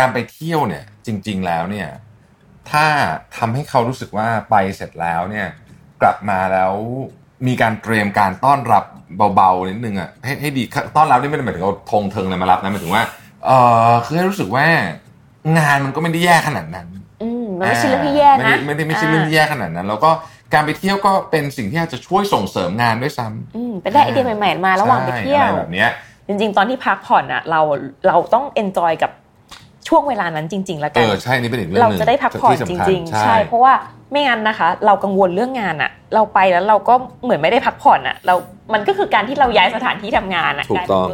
การไปเที่ยวเนี่ยจริง ๆแล้วเนี่ยถ้าทำให้เขารู้สึกว่าไปเสร็จแล้วเนี่ยกลับมาแล้วมีการเตรียมการต้อนรับเบาๆนิดนึงอะให้ให้ดีต้อนรับนี่ไม่ได้หมายถึงเอาธงเทิงอะไรมารับนะหมายถึงว่าเออคือให้รู้สึกว่างานมันก็ไม่ได้แย่ขนาดนั้นอืมมันไม่ใช่เรื่องที่แย่นะไม่ได้ไม่ใช่เรื่องที่แย่ขนาดนั้น แล้วก็การไปเที่ยวก็เป็นสิ่งที่อาจจะช่วยส่งเสริมงานด้วยซ้ำอืมเป็นได้ไอเดียใหม่ๆมาระหว่างไปเที่ยวใช่อะไรแบบเนี้ยจริงๆ ตอนที่พักผ่อนอะเราเราต้องเอนจอยกับ ช่วงเวลานั้นจริง ๆ แล้วเอกันอใช่นี่เป็นอีกเรื่องหเรานึ่งจะได้พักผ่อนที่จสำคัญริงๆใช่ใช่ เพราะว่าไม่งั้นนะคะ เรากังวลเรื่องงานอะเราไปแล้วเราก็เหมือนไม่ได้พักผ่อนอะเรา มันก็คือการที่เราย้ายสถานที่ทำงานอะถูกต้อง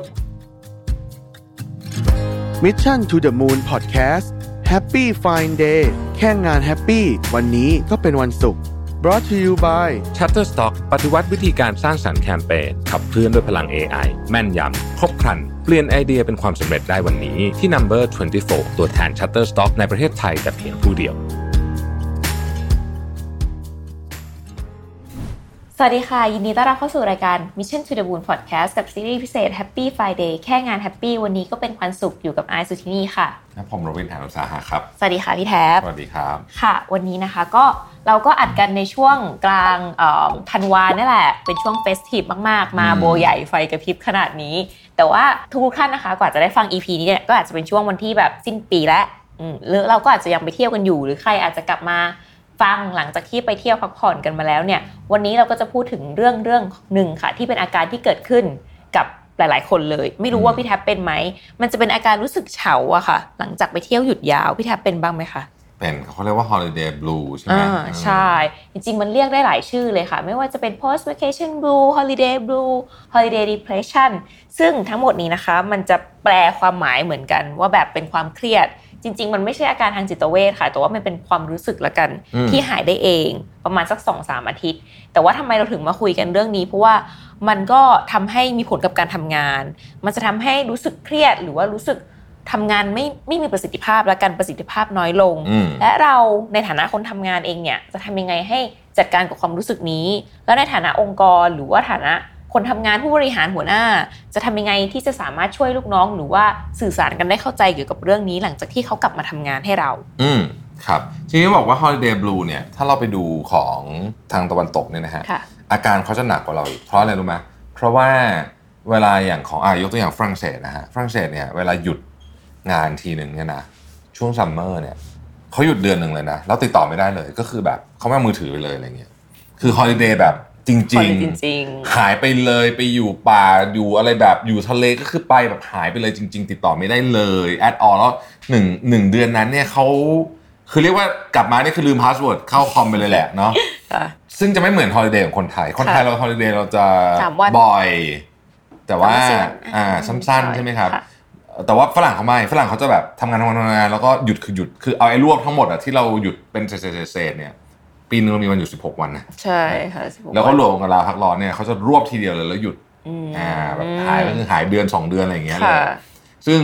Mission to the Moon Podcast Happy Fine Day แค่งานแฮปปี้วันนี้ก็เป็นวันศุกร์ brought to you by Shutterstock ปฏิวัติวิธีการสร้างสรรค์แคมเปญขับเคลื่อนด้วยพลัง AI แม่นยำครบครัน เปลี่ยนไอเดียเป็นความสำเร็จได้วันนี้ที่ Number 24 ตัวแทน Shutterstock ในประเทศไทยแต่เพียงผู้เดียว สวัสดีค่ะ ยินดีต้อนรับเข้าสู่รายการ Mission to the Moon Podcast กับซีรีส์พิเศษ Happy Friday แค่งาน Happy วันนี้ก็เป็นวันศุกร์อยู่กับไอซ์สุทินีค่ะครับผมโรบินหานุสาหะครับ สวัสดีค่ะพี่แท็บ สวัสดีครับ ค่ะ วันนี้นะคะก็เราก็อัดกันในช่วงกลางเอ่อธันวานี่แหละ เป็นช่วงเฟสทีฟมาก ๆ มาอืมโบใหญ่ไฟกระพริบขนาดนี้ แต่ว่าทุกท่านนะคะกว่าจะได้ฟัง EP นี้เนี่ยก็อาจจะเป็นช่วงวันที่แบบสิ้นปีแล้วหรือเราก็อาจจะยังไปเที่ยวกันอยู่ หรือใครอาจจะกลับมาฟังหลังจากที่ไปเที่ยวพักผ่อนกันมาแล้วเนี่ย วันนี้เราก็จะพูดถึงเรื่องเรื่องหนึ่งค่ะ ที่เป็นอาการที่เกิดขึ้นกับหลาย ๆ คนเลย ไม่รู้ว่าพี่แท็บเป็นไหมมันจะเป็นอาการรู้สึกเฉาอะค่ะ หลังจากไปเที่ยวหยุดยาวพี่แท็บเป็นบ้างไหมคะ เป็นเขาเรียกว่า holiday blue ใช่ไหมอ่าใช่ จริงๆ มันเรียกได้หลายชื่อเลยค่ะ ไม่ว่าจะเป็น post vacation blue holiday blue holiday depression ซึ่งทั้งหมดนี้นะคะ มันจะแปลความหมายเหมือนกัน ว่าแบบเป็นความเครียด จริง ๆ มันไม่ใช่อาการทางจิตเวชค่ะ แต่ว่ามันเป็นความรู้สึกละกันอืมที่หายได้เองประมาณสัก2อสามอาทิตย์ แต่ว่าทำไมเราถึงมาคุยกันเรื่องนี้ เพราะว่ามันก็ทำให้มีผลกับการทำงาน มันจะทำให้รู้สึกเครียดหรือว่ารู้สึก ทำงานไม่ไม่มีประสิทธิภาพและการประสิทธิภาพน้อยลงอืมและเราในฐานะคนทำงานเองเนี่ยจะทำยังไงให้จัดการกับความรู้สึกนี้ แล้วในฐานะองค์กรหรือว่าฐานะคนทำงานผู้บริหารหัวหน้า จะทำยังไงที่จะสามารถช่วยลูกน้อง หรือว่าสื่อสารกันได้เข้าใจเกี่ยวกับเรื่องนี้หลังจากที่เขากลับมาทำงานให้เรา อืมครับทีนี้บอกว่า holiday blue เนี่ยถ้าเราไปดูของทางตะวันตกเนี่ยนะฮะค่ะอาการเขาจะหนักกว่าเราอีกเพราะอะไรรู้ไหมเพราะว่าเวลาอย่างของอายกตัวอย่างฝรั่งเศสนะฮะฝรั่งเศสเนี่ยเวลาหยุด งานทีหนึ่งเนี่ยนะช่วงซัมเมอร์เนี่ยเขาหยุดเดือนหนึ่งเลยนะแล้วติดต่อไม่ได้เลยก็คือแบบเขาไม่เอามือถือไปเลยอะไรเงี้ยคือ holiday แบบจพอริงเลยจริงๆหายไปเลยไปอยู่ป่าอยู่อะไรแบบอยู่ทะเลก็คือไปแบบหายไปเลยจริง ๆ ติดต่อไม่ได้เลย at all แล้วหนึ่งหนึ่งเดือนนั้นเนี่ยเขาคือเรียกว่ากลับมานี่คือลืม password เข้าคอมไปเลยแหละเนาะๆค่ะซึ่งจะไม่เหมือนฮอลิเดย์ของคนไทย คนไทยค่ะเราฮอลิเดย์เราจะสามวันบ่อย แต่ว่าสามสี่วันอ่าสั้นๆใช่ไหมครับค่ะ แต่ว่าฝรั่งเขาไม่ฝรั่งเขาจะแบบทำงานทำงานทำงานแล้วก็หยุดคือหยุดคือเอาไอ้รวบทั้งหมดอะที่เราหยุดเป็นเศษๆๆเนี่ย ปีนึงเรามีวันหยุด16 วันนะใช่ค่ะ16แล้วก็รวมกับลาพักร้อนเนี่ยเขาจะรวบทีเดียวเลยแล้วหยุดอืมอ่าแบบหายก็คือหายเดือนสองเดือนอะไรอย่างเงี้ยเลยค่ะซึ่ง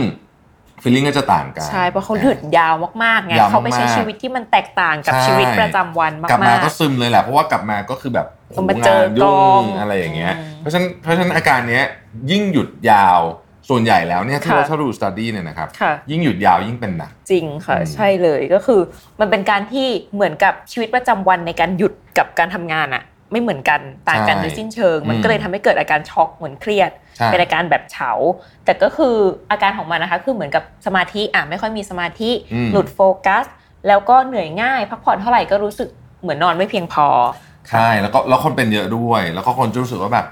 ฟีลลิ่งก็จะต่างกันใช่เพราะเขาหยุดยาวมากๆไงยาวมากๆเขาไปใช้ชีวิตที่มันแตกต่างกับใช่ชีวิตประจำวันมากๆกลับมาก็ซึมเลยแหละเพราะว่ากลับมาก็คือแบบต้องมาเจอโหงานยุ่กองงอะไรอย่างเงี้ยอืมเพราะฉะนั้นเพราะฉะนั้นอาการเนี้ยยิ่งหยุดยาว ส่วนใหญ่แล้วเนี่ยที่ค่ะเราถ้าดูสต u d ดี้เนี่ยนะครับค่ะยิ่งหยุดยาวยิ่งเป็นหนักจริงค่ะอืมใช่เลยก็คือ มันเป็นการที่เหมือนกับชีวิตประจำวันในการหยุดกับการทำงานอะไม่เหมือนกันต่างกันใช่โดยสิ้นเชิง มันอืมก็เลยทำให้เกิดอาการช็อกเหมือนเครียดใช่เป็นอาการแบบเฉา แต่ก็คืออาการของมันนะคะคือเหมือนกับสมาธิอะไม่ค่อยมีสมาธิอืมหลุดโฟกัส แล้วก็เหนื่อยง่าย พักผ่อนเท่าไหร่ก็รู้สึกเหมือนนอนไม่เพียงพอใช่แล้วก็แล้วคนเป็นเยอะด้วย แล้วก็คนจะรู้สึกว่าแบบ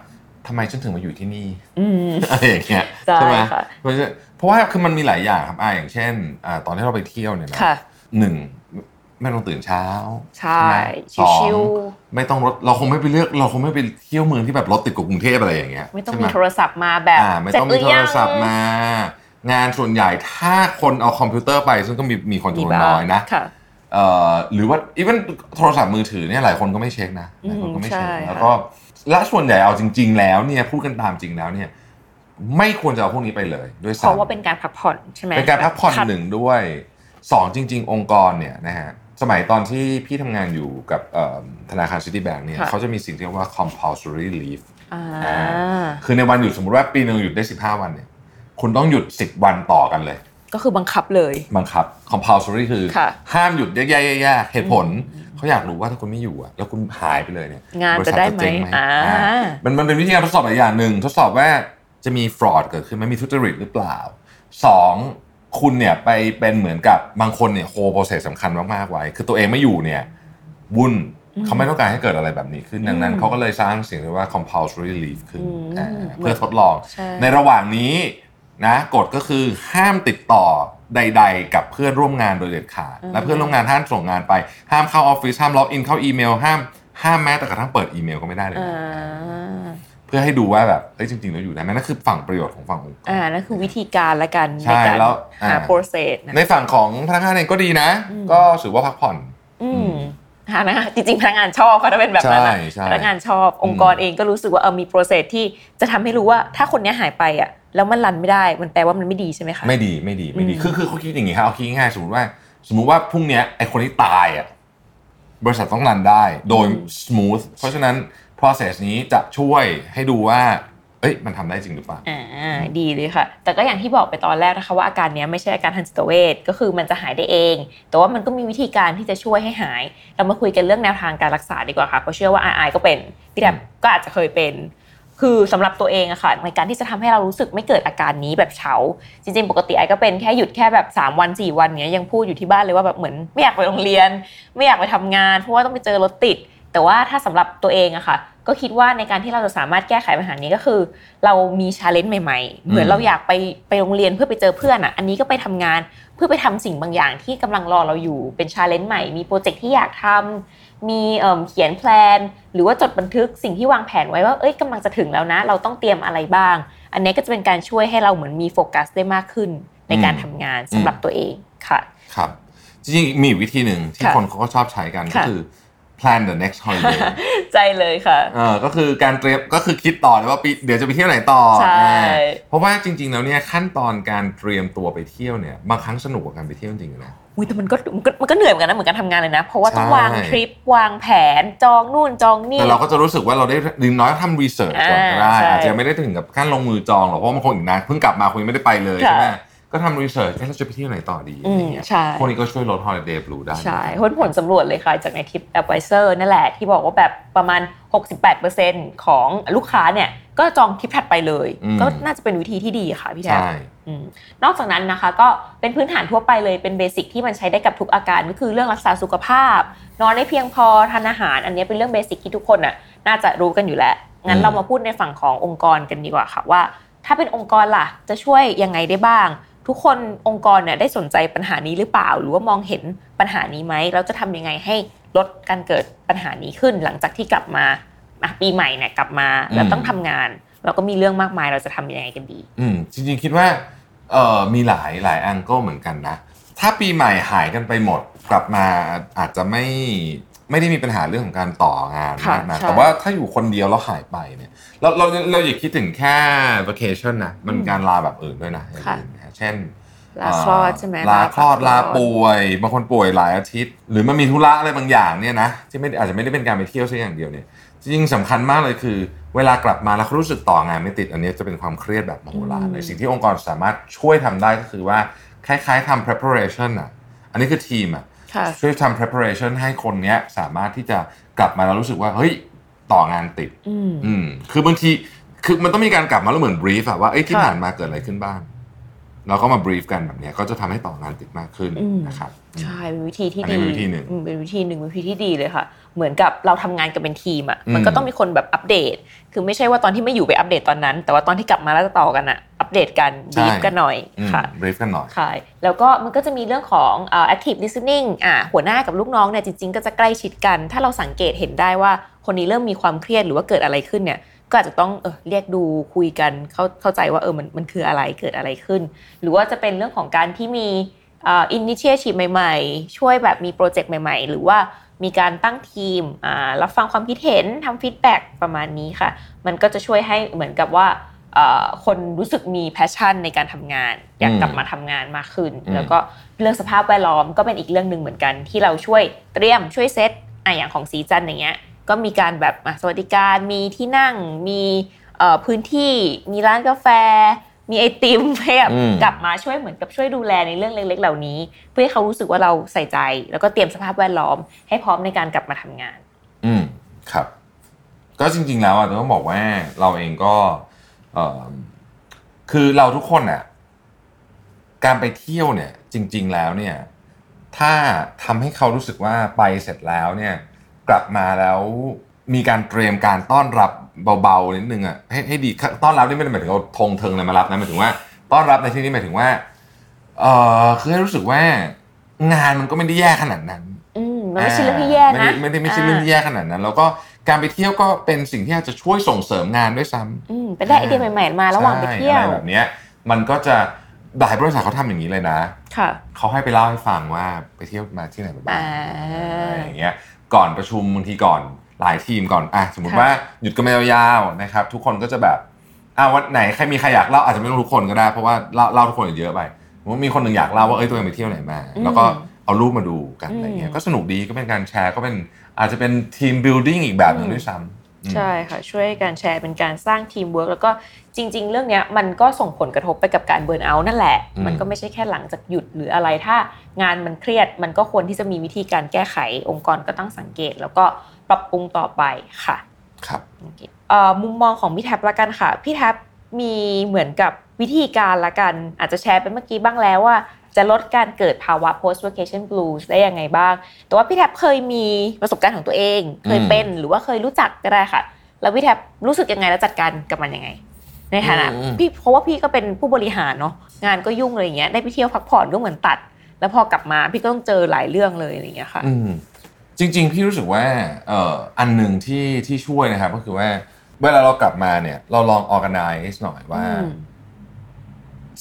ทำไมฉันถึงมาอยู่ที่นี่อืมอะไรอย่างเงี้ยใช่ไหมค่ะเพราะฉะนั้นเพราะว่าคือมันมีหลายอย่างครับอ่าอย่างเช่นอ่าตอนที่เราไปเที่ยวเนี่ยนะค่ะหนึ่งไม่ต้องตื่นเช้า ใช่ไหมสองชิวไม่ต้องรถเราคงไม่ไปเลือก เราคงไม่ไปเที่ยวเมืองที่แบบรถติดกับกรุงเทพอะไรอย่างเงี้ยไม่ต้องใช่หมีโทรศัพท์มาแบบอ่าไม่เสร็จต้องหมีรืโทอยัรงศัพท์มา งานส่วนใหญ่ถ้าคนเอาคอมพิวเตอร์ไป ซึ่งก็มีมีคนจำนวนน้อยนะค่ะเอ่อหรือว่าอีเวนโทรศัพท์มือถือเนี่ยหลายคนก็ไม่เช็คนะหลายคนก็ไม่เช็คอืมใช่แล้วก็ และส่วนใหญ่เอาจริง ๆ แล้วเนี่ยพูดกันตามจริงแล้วเนี่ย ไม่ควรจะเอาพวกนี้ไปเลยด้วยเพซ้ำราะว่าเป็นการพักผ่อนใช่ไหมเป็นการพักผ่อนคัดหนึ่งด้วยสองจริง ๆ องค์กรเนี่ยนะฮะสมัยตอนที่พี่ทำงานอยู่กับเอ่อธนาคารซิตี้แบงก์เนี่ยค่ะเขาจะมีสิ่งที่เรียกว่า compulsory leave อ่าคือในวันหยุดสมมติว่าปีหนึ่งหยุดได้ 15 วันเนี่ยคุณต้องหยุด 10 วันต่อกันเลย ก็คือบังคับเลย บังคับ compulsory คือค่ะห้ามหยุดแย่ๆๆๆเหตุผลเขาอยากรู้ว่าถ้าคุณไม่อยู่อะแล้วคุณหายไปเลยเนี่ยงานบริจะษัทได้ไหมเจ๊งอ่าอ่ามันมันเป็นวิธีการทดสอบอีกอย่างหนึ่งทดสอบว่าจะมี fraud เกิดขึ้นไหมมีทุจริตหรือเปล่าสองคุณเนี่ยไปเป็นเหมือนกับบางคนเนี่ยโฮโปรเซสสำคัญมากๆไว้ คือตัวเองไม่อยู่เนี่ยวุ่นเขาไม่ต้องการให้เกิดอะไรแบบนี้ขึ้นดังนั้นเขาก็เลยสร้างสิ่งที่ว่า compulsory leave ขึ้นอืมอ่าเพื่อทดลองใช่ในระหว่างนี้ นะกฎก็คือห้ามติดต่อใด ๆ กับเพื่อนร่วมงานโดยเด็ดขาดและเพื่อนร่วมงานห้ามส่งงานไป ห้ามเข้าออฟฟิศห้ามล็อกอินเข้าอีเมล ห้ามห้ามแม้แต่กระทั่งเปิดอีเมลก็ไม่ได้เลยอ่านะเพื่อให้ดูว่าแบบเฮ้ยจริงๆเราอยู่ได้ไหมนั่นคือฝั่งประโยชน์ของฝั่งองค์กรอ่านั่นคือวิธีการละกันใช่ในการแล้วอ่าหา process นะในฝั่งของพนักงานเองก็ดีนะ ก็ถือว่าพักผ่อน อืมหานะจริงๆพนักงานชอบค่ะถ้าเป็นแบบนั้นอะใช่ใช่พนักงานชอบองค์กรเองก็รู้สึกว่าเออมี process ที่จะทำให้รู้ว่าถ้าคนเนี้ยหายไปอะ แล้วมันรันไม่ได้ มันแปลว่ามันไม่ดีใช่ไหมคะไม่ดีไม่ดีไม่ดีอืมคือคือเขาคิดอย่างงี้ครับเอาคิดง่ายๆสมมติว่า สมมุติว่าพรุ่งเนี้ยไอคนที่ตายอะบริษัทต้องรันได้โดย smooth เพราะฉะนั้น process นี้จะช่วยให้ดูว่าเอ้ยมันทำได้จริงหรือเปล่าอ่าดีเลยค่ะ แต่ก็อย่างที่บอกไปตอนแรกนะคะว่าอาการเนี้ยไม่ใช่อาการทางจิตเวชก็คือมันจะหายได้เอง แต่ว่ามันก็มีวิธีการที่จะช่วยให้หาย เรามาคุยกันเรื่องแนวทางการรักษาดีกว่าค่ะเพราะเชื่อว่าไอไอก็เป็นพี่แดบก็อาจจะเคยเป็น คือสำหรับตัวเองอะค่ะในการที่จะทำให้เรารู้สึกไม่เกิดอาการนี้แบบเฉาจริง ๆ ปกติไอ้ก็เป็นแค่หยุดแค่แบบ 3 วัน 4 วันเนี้ยยังพูดอยู่ที่บ้านเลยว่าแบบเหมือนไม่อยากไปโรงเรียน ไม่อยากไปทำงาน เพราะว่าต้องไปเจอรถติด แต่ว่าถ้าสำหรับตัวเองอะค่ะ ก็คิดว่าในการที่เราจะสามารถแก้ไขปัญหานี้ก็คือ เรามี challenge ใหม่ๆ เหมือนเราอยากไปไปโรงเรียนเพื่อไปเจอเพื่อนอะอันนี้ก็ไปทำงานเพื่อไปทำสิ่งบางอย่างที่กำลังรอเราอยู่เป็น challenge ใหม่มี project ที่อยากทำ มีเอิ่มเขียน plan หรือว่าจดบันทึกสิ่งที่วางแผนไว้ว่าเอ้ยกำลังจะถึงแล้วนะ เราต้องเตรียมอะไรบ้าง อันนี้ก็จะเป็นการช่วยให้เราเหมือนมีโฟกัสได้มากขึ้นในการทำงานสำหรับตัวเองค่ะครับจริงๆมีอีกวิธีหนึ่งที่ค่ะคนเขาก็ชอบใช้กันก็ค่ะคือ plan the next holiday ใจเลยค่ะเออก็คือการเตรียมก็คือคิดต่อเลยว่าปีเดี๋ยวจะไปเที่ยวไหนต่อใช่อ่าเพราะว่าจริง ๆ แล้วเนี่ยขั้นตอนการเตรียมตัวไปเที่ยวเนี่ยบางครั้งสนุกกว่าการไปเที่ยวจริงๆนะ อุ้ยแต่มันก็มันก็มันก็เหนื่อยเหมือนกันนะเหมือนการทำงานเลยนะ เพราะว่าต้องใช่วางทริปวางแผนจองนู่นจองนี่ แต่เราก็จะรู้สึกว่าเราได้ดึงน้อยทำรีเสิร์ชก่อนก็ได้อ่าใช่อาจจะไม่ได้ถึงกับขั้นลงมือจองหรอกเพราะมันคงอีกนานเพิ่งกลับมาคงยังไม่ได้ไปเลยค่ะใช่ไหม ก็ทำ research เราจะไปเที่ยวไหนต่อดีอะไรเงี้ยอืมใช่พวกนี้ก็ช่วยลด holiday blue ได้ ใช่ผลผลสำรวจเลยค่ะจากในทิป Advisor นั่นแหละที่บอกว่าแบบประมาณ 68%ของลูกค้าเนี่ยก็จองทริปถัดไปเลย ก็น่าจะเป็นวิธีที่ดีค่ะพี่แท็บใช่อืมนอกจากนั้นนะคะก็เป็นพื้นฐานทั่วไปเลยเป็น basic ที่มันใช้ได้กับทุกอาการก็คือเรื่องรักษาสุขภาพ นอนได้เพียงพอทานอาหาร อันนี้เป็นเรื่อง basic ที่ทุกคนน่ะน่าจะรู้กันอยู่แล้วงั้นเรามาพูดในฝั่งขององค์กรกันดีกว่าค่ะว่า ถ้าเป็นองค์กรล่ะจะช่วยยังไงได้บ้าง ทุกคนองค์กรเนี่ยได้สนใจปัญหานี้หรือเปล่า หรือว่ามองเห็นปัญหานี้ไหมเราจะทำยังไงให้ลดการเกิดปัญหานี้ขึ้น หลังจากที่กลับมาอะปีใหม่เนี่ยกลับมาแล้วต้องทำงาน เราก็มีเรื่องมากมายเราจะทำยังไงกันดี อืมจริงๆคิดว่าเอ่อมีหลายหลายแองเกิลเหมือนกันนะ ถ้าปีใหม่หายกันไปหมดกลับมาอาจจะไม่ไม่ได้มีปัญหาเรื่องของการต่องานค่ะมากนะใช่แต่ว่าถ้าอยู่คนเดียวแล้วหายไปเนี่ย เราเราเราอย่าคิดถึงแค่ vacation นะมันมีการลาแบบอื่นด้วยนะ อย่างค่ะอื่นนะเช่นลาคลอดใช่ไหมลาคลอดลาลาคลอดป่วยบางคนป่วยหลายอาทิตย์ หรือมันมีธุระอะไรบางอย่างเนี่ยนะที่ไม่อาจจะไม่ได้เป็นการไปเที่ยวซะอย่างเดียวเนี่ยจริงๆสำคัญมากเลยคือ เวลากลับมาแล้วเขารู้สึกต่องานไม่ติดอันนี้จะเป็นความเครียดแบบมโหฬารเลยสิ่งที่องค์กรสามารถช่วยทำได้ก็คือว่าคล้ายๆทำ preparation อะ อันนี้คือทีมอะค่ะช่วยทำ preparation ให้คนเนี้ยสามารถที่จะกลับมาแล้วรู้สึกว่าเฮ้ยต่องานติด อืมอืมคือบางทีคือมันต้องมีการกลับมาแล้วเหมือน brief อะว่าเอ้ยที่ค่ะผ่านมาเกิดอะไรขึ้นบ้าง เราก็มา brief กันแบบเนี้ยก็จะทำให้ต่องานติดมากขึ้นอืมนะครับใช่เป็นวิธีที่อันนี้ดีเป็นวิธีหนึ่งอืมเป็นวิธีหนึ่งเป็นวิธีที่ดีเลยค่ะ เหมือนกับเราทำงานกันเป็นทีมอะอืมมันก็ต้องมีคนแบบอัปเดต คือไม่ใช่ว่าตอนที่ไม่อยู่ไปอัปเดตตอนนั้น แต่ว่าตอนที่กลับมาแล้วจะต่อกันอะอัปเดตกันบีฟกันหน่อยอืมค่ะ brief กันหน่อยค่ะแล้วก็มันก็จะมีเรื่องของเอ่อ active listening อ่าหัวหน้ากับลูกน้องเนี่ยจริงๆ ก็จะใกล้ชิดกัน ถ้าเราสังเกตเห็นได้ว่าคนนี้เริ่มมีความเครียดหรือว่าเกิดอะไรขึ้นเนี่ย ก็อาจจะต้องเออเรียกดูคุยกันเข้าเข้าใจว่าเออมันมันคืออะไรเกิดอะไรขึ้น หรือว่าจะเป็นเรื่องของการที่มีเอ่อ initiative ใหม่ๆ ช่วยแบบมี project ใหม่ ๆ หรือว่ามีการตั้งทีมอ่ารับฟังความคิดเห็นทำ feedback ประมาณนี้ค่ะ มันก็จะช่วยให้เหมือนกับว่าเอ่อคนรู้สึกมี passion ในการทำงาน อยากกลับมาทำงานมากขึ้นอืมแล้วก็เรื่องสภาพแวดล้อมก็เป็นอีกเรื่องหนึ่งเหมือนกัน ที่เราช่วยเตรียมช่วยเซตอะอย่างของสีจันทร์อย่างเงี้ย ก็มีการแบบอะสวัสดิการมีที่นั่งมีเอ่อพื้นที่มีร้านกาแฟ มีไอติมให้แบบอืมกลับมาช่วยเหมือนกับช่วยดูแลในเรื่องเล็ก ๆ เหล่านี้ เพื่อให้เขารู้สึกว่าเราใส่ใจ แล้วก็เตรียมสภาพแวดล้อม ให้พร้อมในการกลับมาทำงาน อืมครับ ก็จริง ๆ แล้วอะต้องบอกว่าเราเองก็เออคือเราทุกคนอะการไปเที่ยวเนี่ย จริง ๆ แล้วเนี่ย ถ้าทำให้เขารู้สึกว่าไปเสร็จแล้วเนี่ย กลับมาแล้วมีการเตรียมการต้อนรับเบาๆนิดนึงอะให้ให้ดีต้อนรับนี่ไม่ได้หมายถึงเอาธงเทิงอะไรมารับนะหมายถึงว่าต้อนรับในที่นี้หมายถึงว่าเออคือให้รู้สึกว่างานมันก็ไม่ได้แย่ขนาดนั้นอืมมันไม่ใช่เรื่องที่แย่ไม่นะได้ไม่ได้ไม่ใช่เรื่องที่แย่ขนาดนั้น แล้วก็การไปเที่ยวก็เป็นสิ่งที่อาจจะช่วยส่งเสริมงานด้วยซ้ำอืมไปได้ไอเดียใหม่ๆมาระหว่างไปเที่ยวใช่อะไรแบบเนี้ยมันก็จะหลายบริษัทเขาทำอย่างนี้เลยนะ ค่ะเขาให้ไปเล่าให้ฟังว่าไปเที่ยวมาที่ไหนมาบ้างอ่าอะไรอย่างเงี้ย ก่อนประชุมบางทีก่อนหลายทีมก่อนอะสมมติค่ะว่าหยุดกันมายาวๆนะครับ ทุกคนก็จะแบบอะวันไหนใครมีใครอยากเล่าอาจจะไม่ต้องทุกคนก็ได้เพราะว่าเล่าเล่าทุกคนเยอะไปสมมติมีคนหนึ่งอยากเล่าว่าเอ้ยตัวเองไปเที่ยวไหนมา แล้วก็เอารูปมาดูกันอะไรเงี้ยก็สนุกดีก็เป็นการแชร์ก็เป็นอาจจะเป็น team building อีกแบบหนึ่งด้วยซ้ำอืม ใช่ค่ะ ช่วยการแชร์เป็นการสร้างทีมเวิร์กแล้วก็จริง ๆ เรื่องเนี้ยมันก็ส่งผลกระทบไปกับการ burnout นั่นแหละอืมมันก็ไม่ใช่แค่หลังจากหยุดหรืออะไรถ้างานมันเครียดมันก็ควรที่จะมีวิธีการแก้ไของค์กรก็ต้องสังเกต แล้วก็ปรับปรุงต่อไปค่ะครับโอเคเอ่อมุมมองของพี่แท็บละกันค่ะพี่แท็บมีเหมือนกับวิธีการละกัน อาจจะแชร์ไปเมื่อกี้บ้างแล้วว่า จะลดการเกิดภาวะ post vacation blues ได้ยังไงบ้าง แต่ว่าพี่แท็บเคยมีประสบการณ์ของตัวเอง เคยเป็นหรือว่าเคยรู้จักก็ได้ค่ะ แล้วพี่แท็บรู้สึกยังไงแล้วจัดการกับมันยังไง ในฐานะอืมพี่เพราะว่าพี่ก็เป็นผู้บริหารเนาะงานก็ยุ่งอะไรอย่างเงี้ยได้ไปเที่ยวพักผ่อนก็เหมือนตัด แล้วพอกลับมาพี่ก็ต้องเจอหลายเรื่องเลยอะไรอย่างเงี้ยค่ะอืมจริง ๆ พี่รู้สึกว่าเอ่ออันหนึ่งที่ที่ช่วยนะครับก็คือว่าเวลาเรากลับมาเนี่ยเราลอง organize หน่อยว่าอืม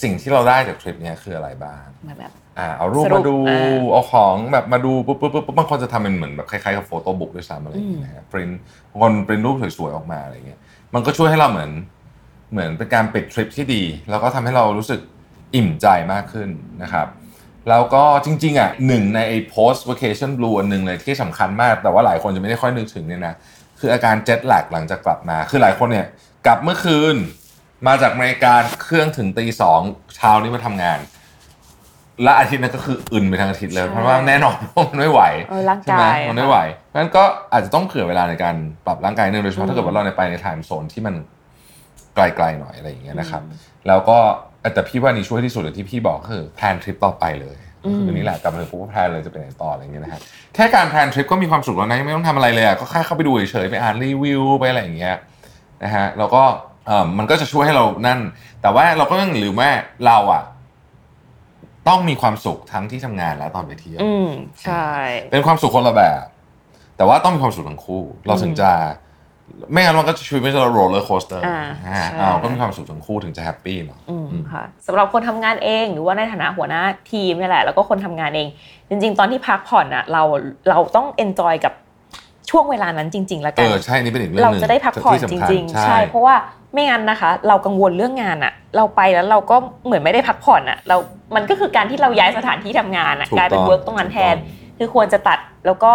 สิ่งที่เราได้จากทริปเนี้ยคืออะไรบ้างมาแบบอ่าเอารูปสรุปมาดูอ่าเอาของแบบมาดูปุ๊บปุ๊บปุ๊บปุ๊บบางคนจะทำเป็นเหมือนแบบคล้ายๆกับโฟโต้บุ๊กด้วยซ้ำอะไรอย่างเงี้ยนะฮะปรินบางคนปรินรูปสวยๆออกมาอะไรอย่างเงี้ยมันก็ช่วยให้เราเหมือนเหมือนเป็นการปิดทริปที่ดี แล้วก็ทำให้เรารู้สึกอิ่มใจมากขึ้นนะครับแล้วก็จริง ๆอะหนึ่งในไอ้ post vacation blue อันหนึ่งเลยที่สำคัญมาก แต่ว่าหลายคนจะไม่ได้ค่อยนึกถึงเนี่ยนะคืออาการ jet lag หลังจากกลับมา คือหลายคนเนี่ยกลับเมื่อคืน มาจากอเมริกาเครื่องถึงตีสองเช้านี้มาทำงาน และอาทิตย์นั้นก็คืออึนไปทั้งอาทิตย์เลยใช่เพราะว่าแน่นอนว่ามันไม่ไหวเออร่างใช่ไหมกายมันไม่ไหวเพราะฉะนั้นก็อาจจะต้องเผื่อเวลาในการปรับร่างกายเนื่องโดยเฉพาะถ้าเกิดว่าเราในไปใน time zone ที่มันไกลๆหน่อยอะไรอย่างเงี้ยนะครับแล้วก็แต่พี่ว่านี่ช่วยที่สุดเลยที่พี่บอกก็คือ plan ทริปต่อไปเลยก็คือนี่แหละกลับมาถึงปุ๊บก็ plan เลยจะไปไหนต่ออะไรอย่างเงี้ยนะฮะแค่การ plan ทริปก็มีความสุขแล้วนะยังไม่ต้องทำอะไรเลยอะก็แค่เข้าไปดูเฉยๆไปอ่านรีวิวไปอะไรอย่างเงี้ยนะฮะแล้วก็ เออมันก็จะช่วยให้เรานั่น แต่ว่าเราก็ต้องลืมว่าเราอะ ต้องมีความสุขทั้งที่ทำงานและตอนไปเที่ยวอืมใช่ เป็นความสุขคนละแบบ แต่ว่าต้องมีความสุขทั้งคู่ เราถึงจะไม่งั้นมันก็จะชีวิตไม่ใช่ roller coaster อ่าใช่เอาก็มีความสุขทั้งคู่ถึงจะ happy เนาะอืมอืมค่ะสำหรับคนทำงานเองหรือว่าในฐานะหัวหน้าทีมนี่แหละ แล้วก็คนทำงานเอง จริง ๆ ตอนที่พักผ่อนอะเราเราต้อง enjoy กับ ช่วงเวลานั้นจริง ๆ แล้วเอกันอใช่นี่เป็นอีกเรื่องหเรานึ่งจะได้พักผ่อนที่จสำคัญริงๆใช่ใช่ เพราะว่าไม่งั้นนะคะ เรากังวลเรื่องงานอะเราไปแล้วเราก็เหมือนไม่ได้พักผ่อนอะเรา มันก็คือการที่เราย้ายสถานที่ทำงานอะถูกกลายเป็นต้องเวิร์กตรงนั้นแทนถูกต้องคือควรจะตัดแล้วก็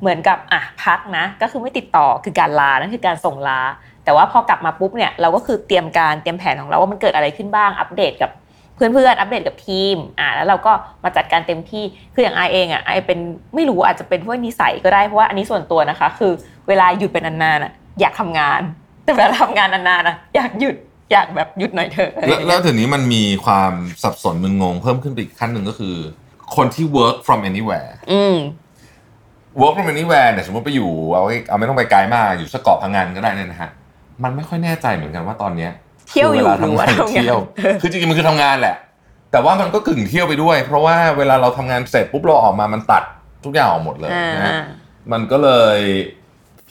เหมือนกับอะพักนะ ก็คือไม่ติดต่อคือการลานั่นคือการส่งลา แต่ว่าพอกลับมาปุ๊บเนี่ยเราก็คือเตรียมการเตรียมแผนของเราว่ามันเกิดอะไรขึ้นบ้างอัปเดตกับ เพื่อนๆอัปเดตกับทีมอ่าแล้วเราก็มาจัดการเต็มที่คืออย่างไอเองอะไอเป็นไม่รู้อาจจะเป็นเพราะนิสัยก็ได้เพราะว่าอันนี้ส่วนตัวนะคะ คือเวลาหยุดเป็นนานๆอะอยากทำงาน แต่เวลาทำงานนานๆอะอยากหยุดอยากแบบหยุดหน่อยเถอะอะไรอแล้วย่างแล้เงี้วยถึงนี้มันมีความสับสนมึนงง เพิ่มขึ้นไปอีกขั้นหนึ่งก็คือ คนที่ work from anywhere อืม work from anywhere เนี่ยสมมติไปอยู่เอาไว้เอาไม่ต้องไปไกลมากอยู่สกเกาะพังงานก็ได้เนี่ยนะฮะมันไม่ค่อยแน่ใจเหมือนกันว่าตอนเนี้ย เที่ยวอยู่คืหรือว่าเวลทำงานเที่ยวคือจริงๆมันคือทำงานแหละ แต่ว่ามันก็กึ่งเที่ยวไปด้วย เพราะว่าเวลาเราทำงานเสร็จปุ๊บเราออกมามันตัดทุกอย่างออกหมดเลยอ่านะฮะมันก็เลย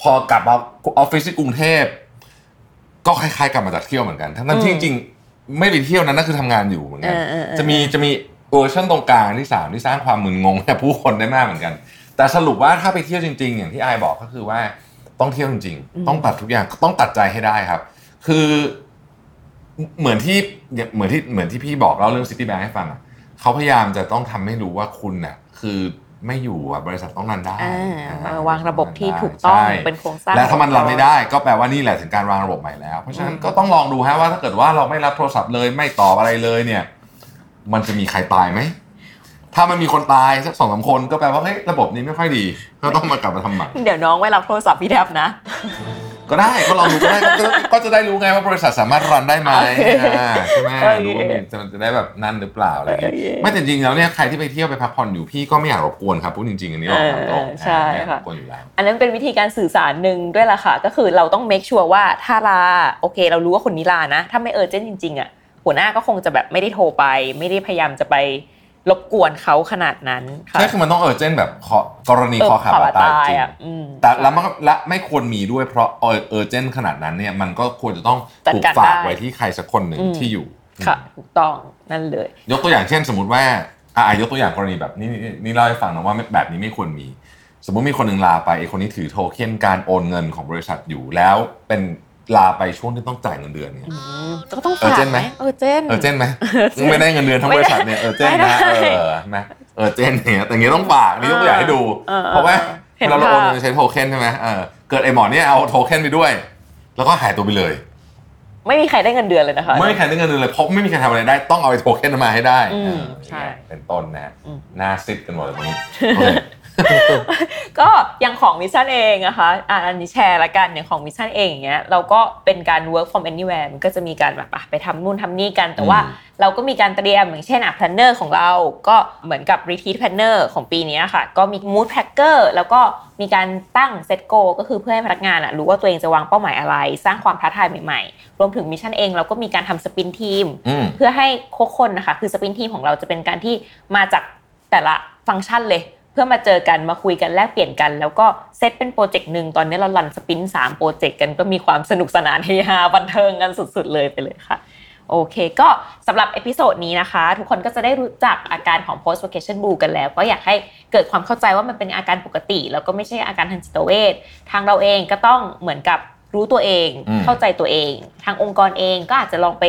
พอกลับมาออฟฟิศที่กรุงเทพก็คล้ายๆกลับมาจากเที่ยวเหมือนกัน ทั้งนั้นที่จริงๆไม่ไปเที่ยวนั้นนั่นคือทำงานอยู่เหมือนกันเออเออเออจะมีจะมีเวอร์ชันตรงกลางที่สามที่สร้างความมึนงงให้ผู้คนได้มากเหมือนกัน แต่สรุปว่าถ้าไปเที่ยวจริง ๆ อย่างที่ไอายบอกก็คือว่าต้องเที่ยวจริง ๆ ต้องตัดทุกอย่างต้องตัดใจให้ได้ครับ คือ เหมือนที่เหมือนที่เหมือนที่พี่บอกเล่าเรื่องซิตี้แบงค์ให้ฟังอะเขาพยายามจะต้องทำให้รู้ว่าคุณน่ะคือไม่อยู่อะบริษัทต้องรันได้อ่าอ่มาวางระบบที่ถูกต้องใช่เป็นโครงสร้างและถ้ามันรันไม่ได้ ก็แปลว่านี่แหละถึงการวางระบบใหม่แล้ว เพราะฉะนั้นก็ต้องลองดูฮะว่าถ้าเกิดว่าเราไม่รับโทรศัพท์เลยไม่ตอบอะไรเลยเนี่ย มันจะมีใครตายไหมถ้ามันมีคนตายสักสองสามคนก็แปลว่าเฮ้ยระบบนี้ไม่ค่อยดี ก็ต้องมากลับมาทำใหม่เดี๋ยวน้องไม่รับโทรศัพท์พี่แทบนะ ก็ได้ก็ลองดูก็ได้ก็ก็ก็จะได้รู้ไงว่าบริษัทสามารถรันได้ไหมโอเคอ่าใช่ไหมโอเครู้ว่ามีจะจะได้แบบนั่นหรือเปล่าอะไรอย่างเงี้ยโอเคไม่แต่จริงๆแล้วเนี่ยใครที่ไปเที่ยวไปพักผ่อนอยู่พี่ก็ไม่อยากรบกวนครับพูดจริงๆอันนี้เราตามตรงเออใช่ไม่อยากรค่ะบกวนอยู่แล้วอันนั้นเป็นวิธีการสื่อสารหนึ่งด้วยล่ะค่ะ ก็คือเราต้อง make sure ว่าถ้าลาโอเค เรารู้ว่าคนนี้ลานะ ถ้าไม่เออเจนจริงๆอะหัวหน้าก็คงจะแบบไม่ได้โทรไป ไม่ได้พยายามจะไป รบกวนเขาขนาดนั้นค่ะใช่คือมันต้องเออเจนแบบขอกรณีเออคอขาดขบาดตายจริงอะอืมแต่แล้วมันก็และไม่ควรมีด้วยเพราะเออเออเจนขนาดนั้นเนี่ยมันก็ควรจะต้องจัดถูกการฝากได้ไว้ที่ใครสักคนหนึ่งอืมที่อยู่ค่ะถูกต้องนั่นเลย ยกตัวอย่างเช่นสมมติว่าอะอะยกตัวอย่างกรณีแบบนี้นี่นี่เล่าให้ฟังนะว่าไม่แบบนี้ไม่ควรมี สมมติมีคนหนึ่งลาไปไอ้คนนี้ถือโทเค็นการโอนเงินของบริษัทอยู่แล้วเป็น ลาไปช่วงที่ต้องจ่ายเงินเดือนเนี่ยอืมก็ต้องเออฝากเจนไหไหม มเออเจน เออเจนไหมเออเจนไม่ได้เงินเดือนทั้งบริษัทเนี่ยเออเจนไม่ได้นะเออไหมเออเจนเนี่ยแต่อย่างเงี้ยต้องฝากนี่ยกตัวอย่างให้ดู เออเออเพราะว่าเห็นเวลาเราโอนภาพ เงินใช้โทเค็นใช่ไหมเออเกิดไอ้หมอเนี่ยเอาโทเค็นไปด้วย แล้วก็หายตัวไปเลย ไม่มีใครได้เงินเดือนเลยนะคะ ไม่มีใครได้เงินเดือนเลยเพราะไม่มีใครทำอะไรได้ต้องเอาไอ้โทเค็นมาให้ได้อืมเออใช่เป็นต้นนะฮะอืม หน้าซิดกันหมดเลยตรงนี้โอเค ก็อย่างของมิชชั่นเองนะคะอะอันนี้แชร์ละกันอย่างของมิชชั่นเองอย่างเงี้ยเราก็เป็นการ work from anywhere มันก็จะมีการแบบอะไปทำนู่นทำนี่กัน แต่ว่าอืมเราก็มีการเตรียมอย่างเช่นอะ planner ของเราก็เหมือนกับ retreat planner ของปีนี้ค่ะ ก็มี mood tracker แล้วก็มีการตั้ง set goal ก็คือเพื่อให้พนักงานอะรู้ว่าตัวเองจะวางเป้าหมายอะไร สร้างความท้าทายใหม่ๆ รวมถึง Mission เองเราก็มีการทำ sprint team อืมเพื่อให้ cross กันนะคะคือ sprint team ของเราจะเป็นการที่มาจากแต่ละฟังก์ชันเลย เพื่อมาเจอกันมาคุยกันแลกเปลี่ยนกัน แล้วก็เซตเป็นโปรเจกต์หนึ่งตอนนี้เรา run sprint สามโปรเจกต์กันก็มีความสนุกสนานเฮฮาบันเทิงกันสุดๆเลยไปเลยค่ะโอเคก็สำหรับ episode นี้นะคะ ทุกคนก็จะได้รู้จักอาการของ post vacation blue กันแล้ว ก็อยากให้เกิดความเข้าใจว่ามันเป็นอาการปกติ แล้วก็ไม่ใช่อาการทางจิตเวชทางเราเองก็ต้องเหมือนกับรู้ตัวเองอืมเข้าใจตัวเอง ทางองค์กรเองก็อาจจะลองไป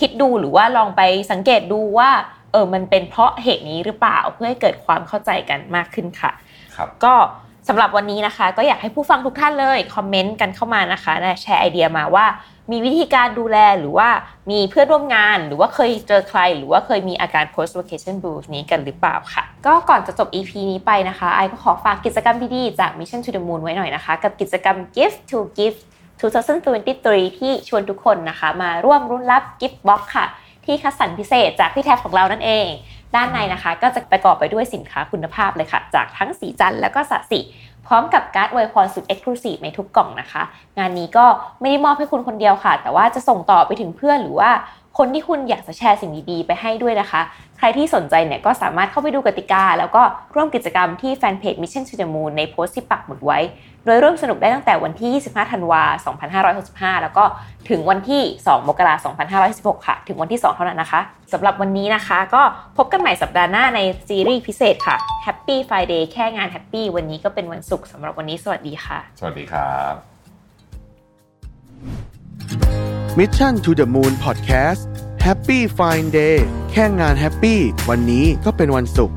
คิดดูหรือว่าลองไปสังเกตดูว่า เออมันเป็นเพราะเหตุนี้หรือเปล่าเพื่อให้เกิดความเข้าใจกันมากขึ้นค่ะครับก็สำหรับวันนี้นะคะ ก็อยากให้ผู้ฟังทุกท่านเลยคอมเมนต์กันเข้ามานะคะและแชร์ไอเดียมาว่า มีวิธีการดูแลหรือว่ามีเพื่อนร่วมงาน หรือว่าเคยเจอใคร หรือว่าเคยมีอาการ post vacation blues นี้กันหรือเปล่าค่ะ ก็ก่อนจะจบ EP นี้ไปนะคะไอก็ขอฝากกิจกรรมดีๆจาก Mission to the Moon ไว้หน่อยนะคะ กับกิจกรรม Gift to Gift 2023 ที่ชวนทุกคนนะคะ มาร่วมรุ่นรับ Gift Box ค่ะ ที่คัดสรรพิเศษจากพี่แท็บของเรานั่นเอง ด้านในนะคะก็จะประกอบไปด้วยสินค้าคุณภาพเลยค่ะ จากทั้งศรีจันทร์แล้วก็ SASI พร้อมกับการ์ดอวยพรสุด exclusive ในทุกกล่องนะคะ งานนี้ก็ไม่ได้มอบให้คุณคนเดียวค่ะ แต่ว่าจะส่งต่อไปถึงเพื่อนหรือว่าคนที่คุณอยากจะแชร์สิ่งดีๆ ไปให้ด้วยนะคะ ใครที่สนใจเนี่ยก็สามารถเข้าไปดูกติกา แล้วก็ร่วมกิจกรรมที่แฟนเพจ Mission to the Moon ในโพสต์ที่ปักหมุดไว้ โดยร่วมสนุกได้ตั้งแต่วันที่ 25 ธันวา 2565 แล้วก็ถึงวันที่ 2 มกราคม 2516 ค่ะ ถึงวันที่ 2 เท่านั้นนะคะ สำหรับวันนี้นะคะ ก็พบกันใหม่สัปดาห์หน้าในซีรีส์พิเศษค่ะ Happy Friday แค่งาน Happy วันนี้ก็เป็นวันศุกร์สำหรับวันนี้สวัสดีค่ะ สวัสดีครับ Mission to the Moon Podcast Happy Fine Day แค่งานแฮปปี้วันนี้ก็เป็นวันศุกร์